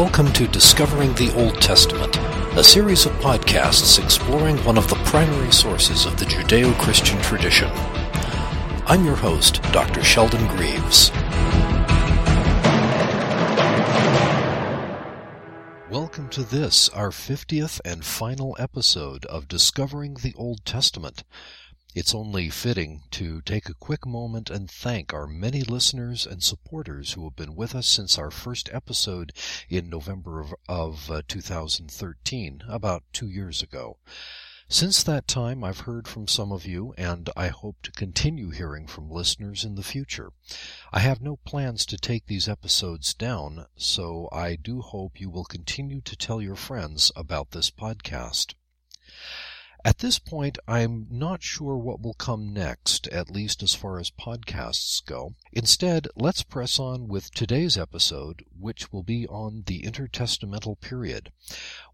Welcome to Discovering the Old Testament, a series of podcasts exploring one of the primary sources of the Judeo Christian tradition. I'm your host, Dr. Sheldon Greaves. Welcome to this, our 50th and final episode of Discovering the Old Testament. It's only fitting to take a quick moment and thank our many listeners and supporters who have been with us since our first episode in November of, of uh, 2013, about two years ago. Since that time, I've heard from some of you, and I hope to continue hearing from listeners in the future. I have no plans to take these episodes down, so I do hope you will continue to tell your friends about this podcast. At this point, I'm not sure what will come next, at least as far as podcasts go. Instead, let's press on with today's episode, which will be on the intertestamental period.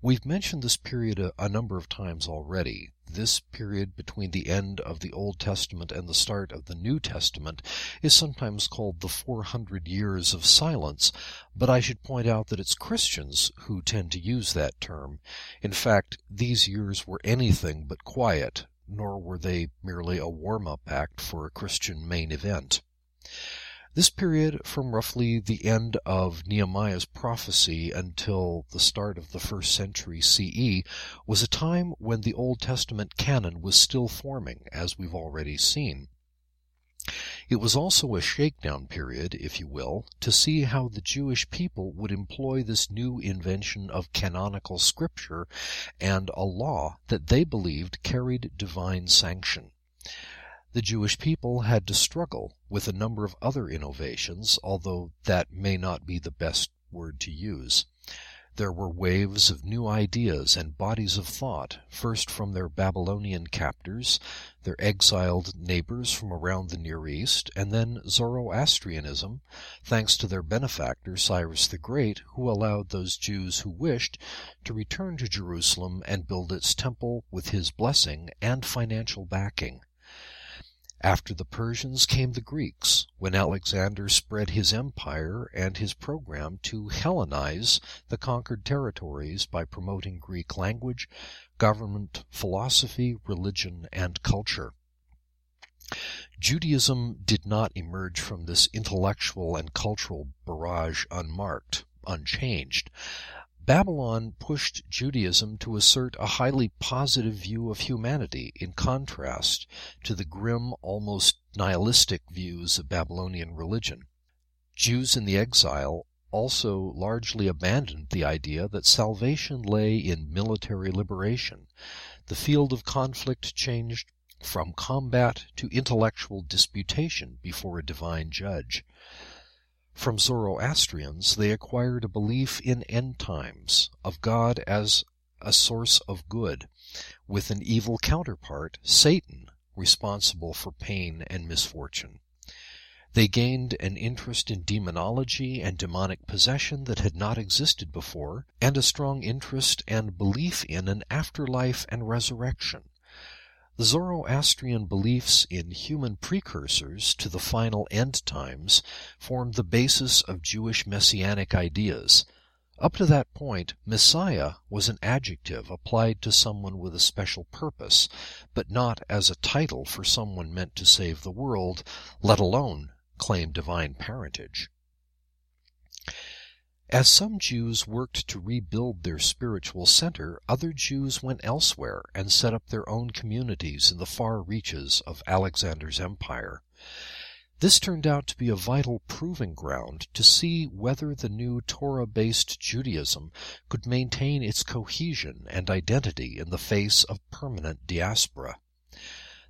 We've mentioned this period a, a number of times already. This period between the end of the Old Testament and the start of the New Testament is sometimes called the 400 years of silence, but I should point out that it's Christians who tend to use that term. In fact, these years were anything but quiet, nor were they merely a warm-up act for a Christian main event. This period, from roughly the end of Nehemiah's prophecy until the start of the first century CE, was a time when the Old Testament canon was still forming, as we've already seen. It was also a shakedown period, if you will, to see how the Jewish people would employ this new invention of canonical scripture and a law that they believed carried divine sanction the Jewish people had to struggle with a number of other innovations, although that may not be the best word to use. There were waves of new ideas and bodies of thought, first from their Babylonian captors, their exiled neighbors from around the Near East, and then Zoroastrianism, thanks to their benefactor Cyrus the Great, who allowed those Jews who wished to return to Jerusalem and build its temple with his blessing and financial backing. After the Persians came the Greeks, when Alexander spread his empire and his program to Hellenize the conquered territories by promoting Greek language, government, philosophy, religion, and culture. Judaism did not emerge from this intellectual and cultural barrage unmarked, unchanged. Babylon pushed Judaism to assert a highly positive view of humanity in contrast to the grim, almost nihilistic views of Babylonian religion. Jews in the exile also largely abandoned the idea that salvation lay in military liberation. The field of conflict changed from combat to intellectual disputation before a divine judge. From Zoroastrians they acquired a belief in end times, of God as a source of good, with an evil counterpart, Satan, responsible for pain and misfortune. They gained an interest in demonology and demonic possession that had not existed before, and a strong interest and belief in an afterlife and resurrection. Zoroastrian beliefs in human precursors to the final end times formed the basis of Jewish messianic ideas. Up to that point, Messiah was an adjective applied to someone with a special purpose, but not as a title for someone meant to save the world, let alone claim divine parentage. As some Jews worked to rebuild their spiritual center, other Jews went elsewhere and set up their own communities in the far reaches of Alexander's empire. This turned out to be a vital proving ground to see whether the new Torah-based Judaism could maintain its cohesion and identity in the face of permanent diaspora.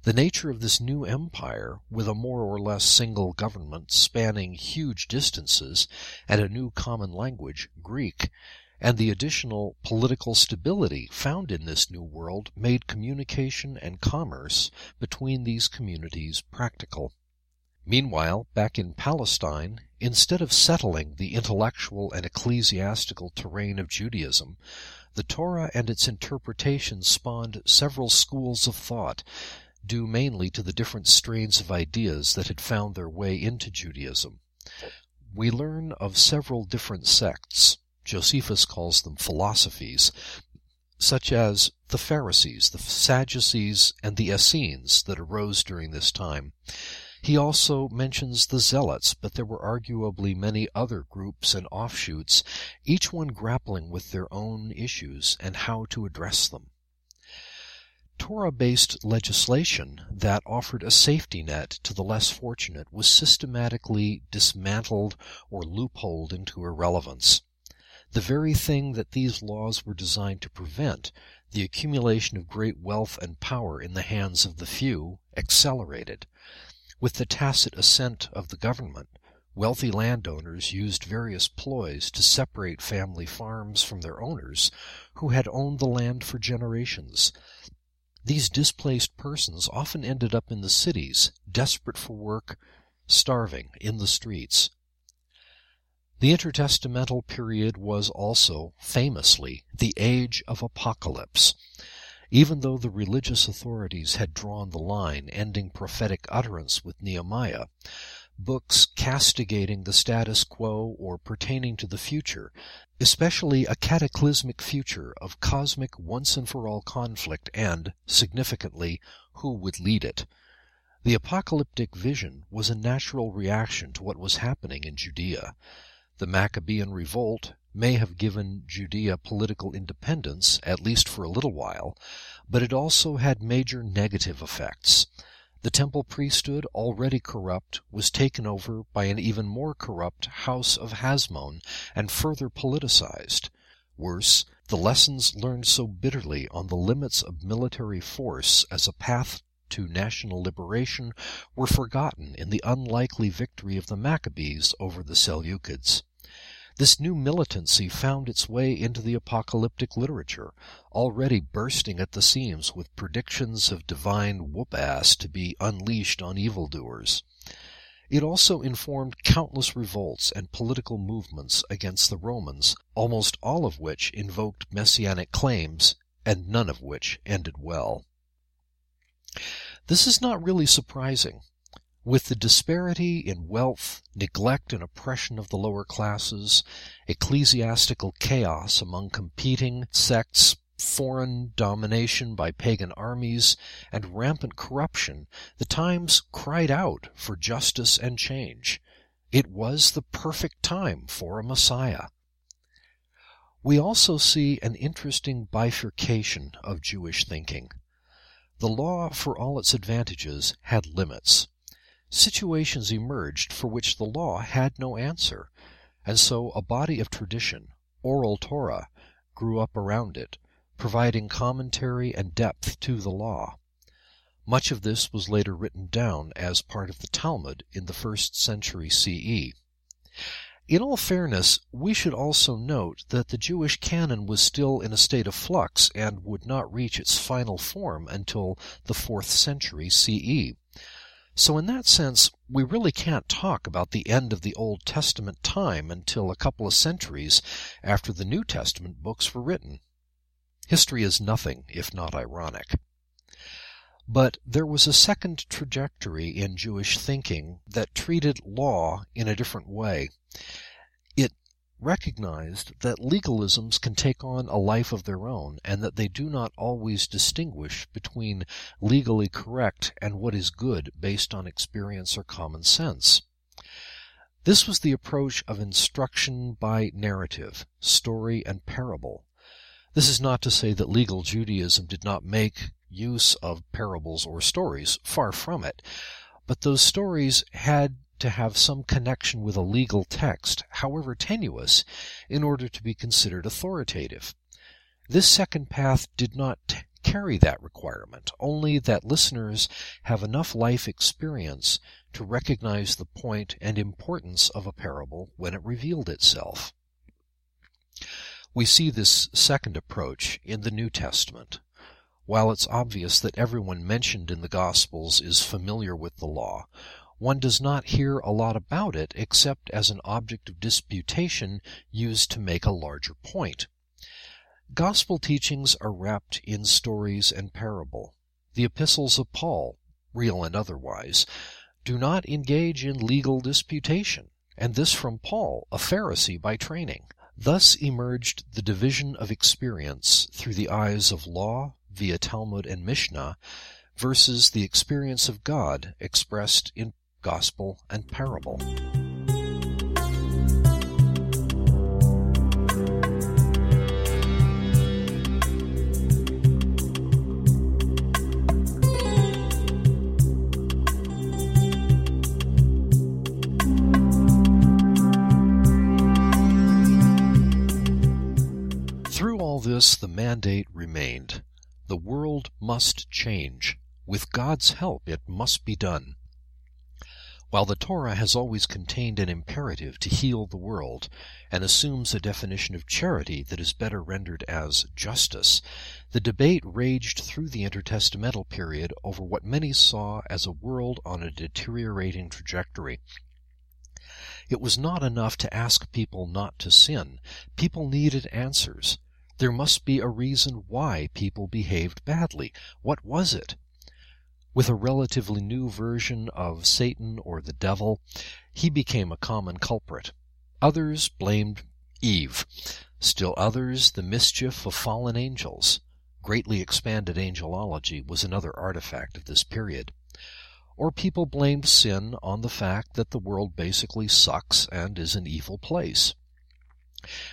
The nature of this new empire, with a more or less single government spanning huge distances and a new common language, Greek, and the additional political stability found in this new world made communication and commerce between these communities practical. Meanwhile, back in Palestine, instead of settling the intellectual and ecclesiastical terrain of Judaism, the Torah and its interpretations spawned several schools of thought due mainly to the different strains of ideas that had found their way into Judaism. We learn of several different sects. Josephus calls them philosophies, such as the Pharisees, the Sadducees, and the Essenes that arose during this time. He also mentions the Zealots, but there were arguably many other groups and offshoots, each one grappling with their own issues and how to address them. Torah-based legislation that offered a safety net to the less fortunate was systematically dismantled or loopholed into irrelevance. The very thing that these laws were designed to prevent, the accumulation of great wealth and power in the hands of the few, accelerated. With the tacit assent of the government, wealthy landowners used various ploys to separate family farms from their owners, who had owned the land for generations. These displaced persons often ended up in the cities, desperate for work, starving in the streets. The intertestamental period was also, famously, the age of apocalypse. Even though the religious authorities had drawn the line ending prophetic utterance with Nehemiah, books castigating the status quo or pertaining to the future, especially a cataclysmic future of cosmic once and for all conflict and, significantly, who would lead it. The apocalyptic vision was a natural reaction to what was happening in Judea. The Maccabean revolt may have given Judea political independence, at least for a little while, but it also had major negative effects. The temple priesthood, already corrupt, was taken over by an even more corrupt house of Hasmon and further politicized. Worse, the lessons learned so bitterly on the limits of military force as a path to national liberation were forgotten in the unlikely victory of the Maccabees over the Seleucids. This new militancy found its way into the apocalyptic literature, already bursting at the seams with predictions of divine whoop-ass to be unleashed on evildoers. It also informed countless revolts and political movements against the Romans, almost all of which invoked messianic claims, and none of which ended well. This is not really surprising. With the disparity in wealth, neglect and oppression of the lower classes, ecclesiastical chaos among competing sects, foreign domination by pagan armies, and rampant corruption, the times cried out for justice and change. It was the perfect time for a Messiah. We also see an interesting bifurcation of Jewish thinking. The law, for all its advantages, had limits. Situations emerged for which the law had no answer, and so a body of tradition, oral Torah, grew up around it, providing commentary and depth to the law. Much of this was later written down as part of the Talmud in the first century CE. In all fairness, we should also note that the Jewish canon was still in a state of flux and would not reach its final form until the fourth century CE. So in that sense, we really can't talk about the end of the Old Testament time until a couple of centuries after the New Testament books were written. History is nothing if not ironic. But there was a second trajectory in Jewish thinking that treated law in a different way. Recognized that legalisms can take on a life of their own and that they do not always distinguish between legally correct and what is good based on experience or common sense. This was the approach of instruction by narrative, story, and parable. This is not to say that legal Judaism did not make use of parables or stories, far from it, but those stories had to have some connection with a legal text, however tenuous, in order to be considered authoritative. This second path did not carry that requirement, only that listeners have enough life experience to recognize the point and importance of a parable when it revealed itself. We see this second approach in the New Testament. While it's obvious that everyone mentioned in the Gospels is familiar with the law, one does not hear a lot about it except as an object of disputation used to make a larger point. Gospel teachings are wrapped in stories and parable. The epistles of Paul, real and otherwise, do not engage in legal disputation, and this from Paul, a Pharisee by training Thus emerged the division of experience through the eyes of law via Talmud and Mishnah versus the experience of God expressed in gospel and parable. Through all this, the mandate remained. The world must change. With God's help, it must be done. While the Torah has always contained an imperative to heal the world, and assumes a definition of charity that is better rendered as justice, the debate raged through the intertestamental period over what many saw as a world on a deteriorating trajectory. It was not enough to ask people not to sin. People needed answers. There must be a reason why people behaved badly. What was it? With a relatively new version of Satan or the devil, he became a common culprit. Others blamed Eve. Still others the mischief of fallen angels. Greatly expanded angelology was another artifact of this period. Or people blamed sin on the fact that the world basically sucks and is an evil place.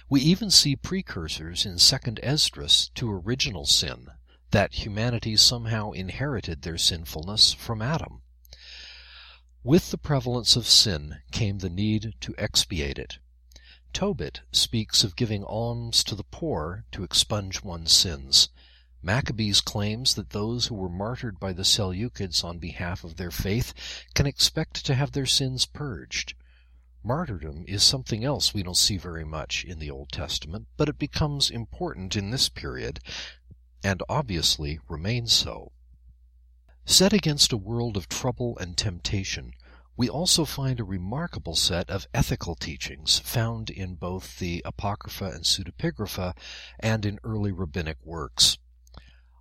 We even see precursors in 2nd Esdras to original sin, that humanity somehow inherited their sinfulness from Adam. With the prevalence of sin came the need to expiate it. Tobit speaks of giving alms to the poor to expunge one's sins. Maccabees claims that those who were martyred by the Seleucids on behalf of their faith can expect to have their sins purged. Martyrdom is something else we don't see very much in the Old Testament, but it becomes important in this period and obviously remains so. Set against a world of trouble and temptation, we also find a remarkable set of ethical teachings found in both the Apocrypha and Pseudepigrapha and in early rabbinic works.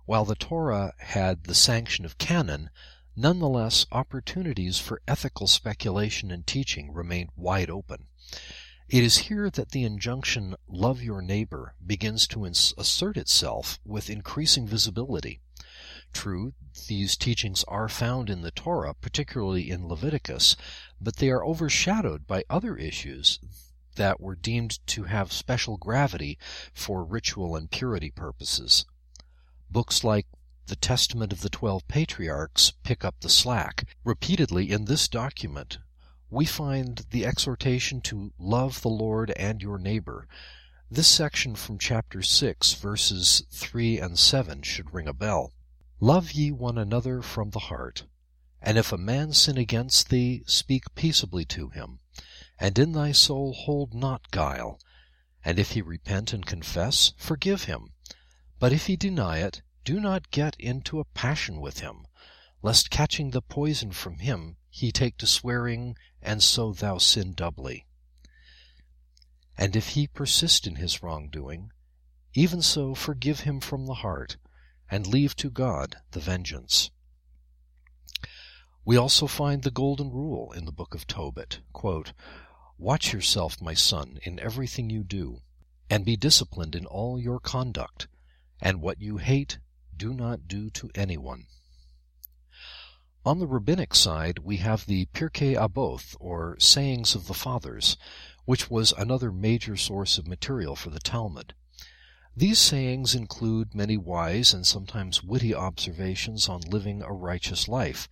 While the Torah had the sanction of canon, nonetheless opportunities for ethical speculation and teaching remained wide open. It is here that the injunction, love your neighbor, begins to assert itself with increasing visibility. True, these teachings are found in the Torah, particularly in Leviticus, but they are overshadowed by other issues that were deemed to have special gravity for ritual and purity purposes. Books like the Testament of the Twelve Patriarchs pick up the slack. Repeatedly in this document, we find the exhortation to love the Lord and your neighbor. This section from chapter 6, verses 3 and 7 should ring a bell. Love ye one another from the heart. And if a man sin against thee, speak peaceably to him. And in thy soul hold not guile. And if he repent and confess, forgive him. But if he deny it, do not get into a passion with him, lest catching the poison from him he take to swearing and so thou sin doubly. And if he persist in his wrongdoing, even so forgive him from the heart, and leave to God the vengeance. We also find the golden rule in the book of Tobit, quote, Watch yourself, my son, in everything you do, and be disciplined in all your conduct, and what you hate do not do to anyone. On the rabbinic side, we have the Pirkei Aboth, or Sayings of the Fathers, which was another major source of material for the Talmud. These sayings include many wise and sometimes witty observations on living a righteous life,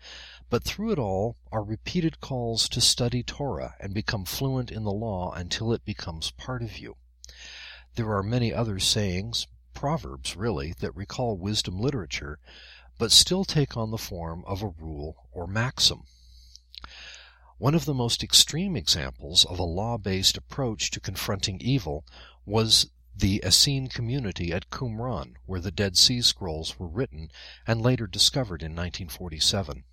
but through it all are repeated calls to study Torah and become fluent in the law until it becomes part of you. There are many other sayings, proverbs really, that recall wisdom literature, but still take on the form of a rule or maxim. One of the most extreme examples of a law-based approach to confronting evil was the Essene community at Qumran, where the Dead Sea Scrolls were written and later discovered in 1947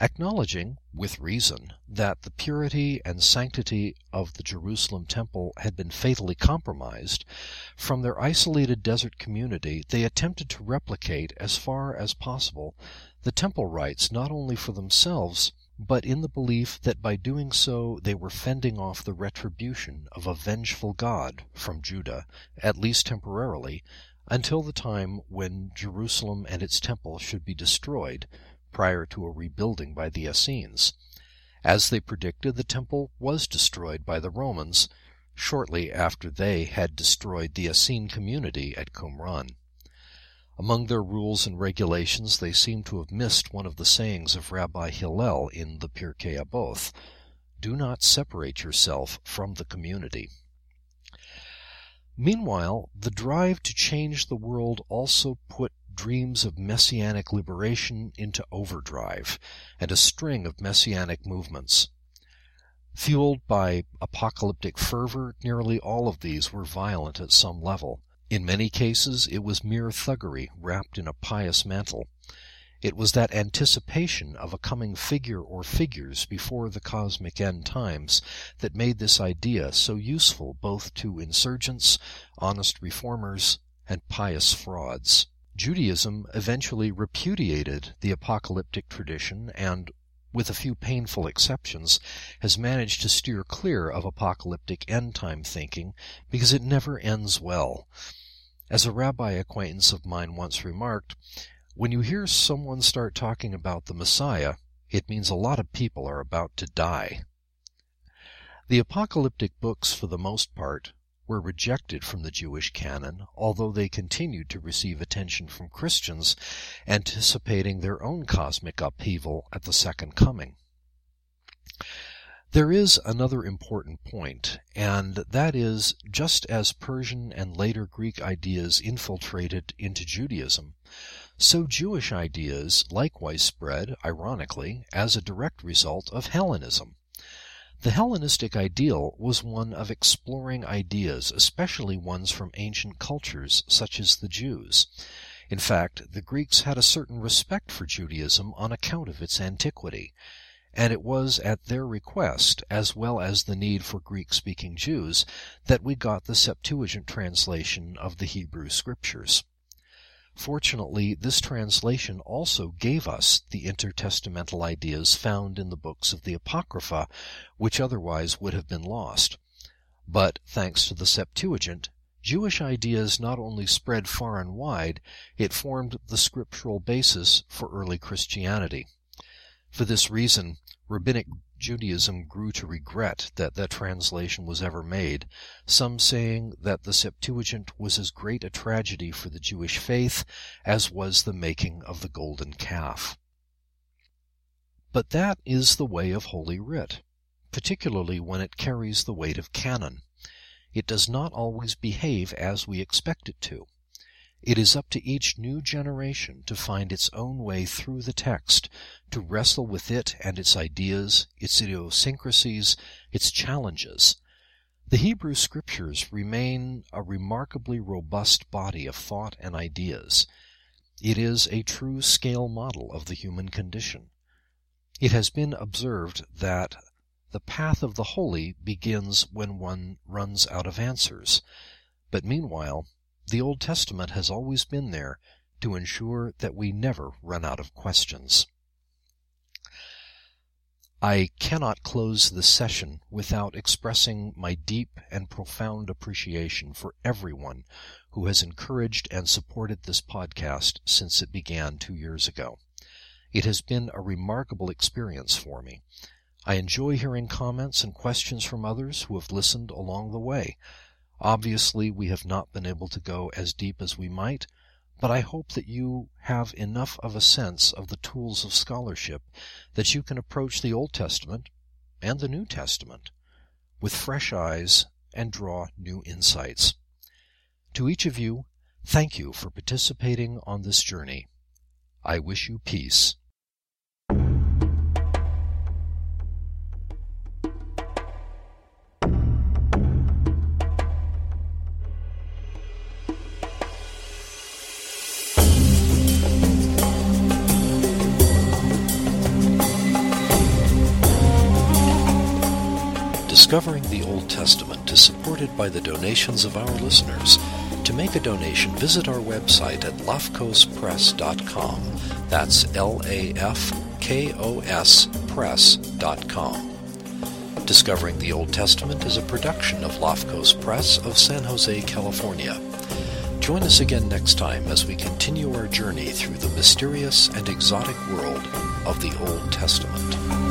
acknowledging, with reason, that the purity and sanctity of the Jerusalem temple had been fatally compromised, from their isolated desert community they attempted to replicate as far as possible the temple rites not only for themselves but in the belief that by doing so they were fending off the retribution of a vengeful God from Judah, at least temporarily, until the time when Jerusalem and its temple should be destroyed, prior to a rebuilding by the Essenes. As they predicted, the temple was destroyed by the Romans shortly after they had destroyed the Essene community at Qumran. Among their rules and regulations they seem to have missed one of the sayings of Rabbi Hillel in the Pirkei Avot, do not separate yourself from the community. Meanwhile, the drive to change the world also put dreams of messianic liberation into overdrive, and a string of messianic movements. Fueled by apocalyptic fervor, nearly all of these were violent at some level. In many cases it was mere thuggery wrapped in a pious mantle. It was that anticipation of a coming figure or figures before the cosmic end times that made this idea so useful both to insurgents, honest reformers, and pious frauds. Judaism eventually repudiated the apocalyptic tradition and, with a few painful exceptions, has managed to steer clear of apocalyptic end-time thinking because it never ends well. As a rabbi acquaintance of mine once remarked, when you hear someone start talking about the Messiah, it means a lot of people are about to die. The apocalyptic books, for the most part, were rejected from the Jewish canon, although they continued to receive attention from Christians anticipating their own cosmic upheaval at the Second Coming. There is another important point, and that is just as Persian and later Greek ideas infiltrated into Judaism, so Jewish ideas likewise spread, ironically, as a direct result of Hellenism. The Hellenistic ideal was one of exploring ideas, especially ones from ancient cultures such as the Jews. In fact, the Greeks had a certain respect for Judaism on account of its antiquity and it was at their request, as well as the need for Greek-speaking Jews, that we got the Septuagint translation of the Hebrew Scriptures. Fortunately, this translation also gave us the intertestamental ideas found in the books of the Apocrypha, which otherwise would have been lost. But, thanks to the Septuagint, Jewish ideas not only spread far and wide, it formed the scriptural basis for early Christianity. For this reason, Rabbinic Judaism grew to regret that that translation was ever made, some saying that the Septuagint was as great a tragedy for the Jewish faith as was the making of the golden calf. But that is the way of Holy Writ, particularly when it carries the weight of canon. It does not always behave as we expect it to. It is up to each new generation to find its own way through the text, to wrestle with it and its ideas, its idiosyncrasies, its challenges. The Hebrew Scriptures remain a remarkably robust body of thought and ideas. It is a true scale model of the human condition. It has been observed that the path of the holy begins when one runs out of answers, but meanwhile the Old Testament has always been there to ensure that we never run out of questions. I cannot close this session without expressing my deep and profound appreciation for everyone who has encouraged and supported this podcast since it began two years ago. It has been a remarkable experience for me. I enjoy hearing comments and questions from others who have listened along the way. Obviously, we have not been able to go as deep as we might, but I hope that you have enough of a sense of the tools of scholarship that you can approach the Old Testament and the New Testament with fresh eyes and draw new insights. To each of you, thank you for participating on this journey. I wish you peace. Discovering the Old Testament is supported by the donations of our listeners. To make a donation, visit our website at lafkospress.com. That's L A F kospress.com. Discovering the Old Testament is a production of Lafkos Press of San Jose, California. Join us again next time as we continue our journey through the mysterious and exotic world of the Old Testament.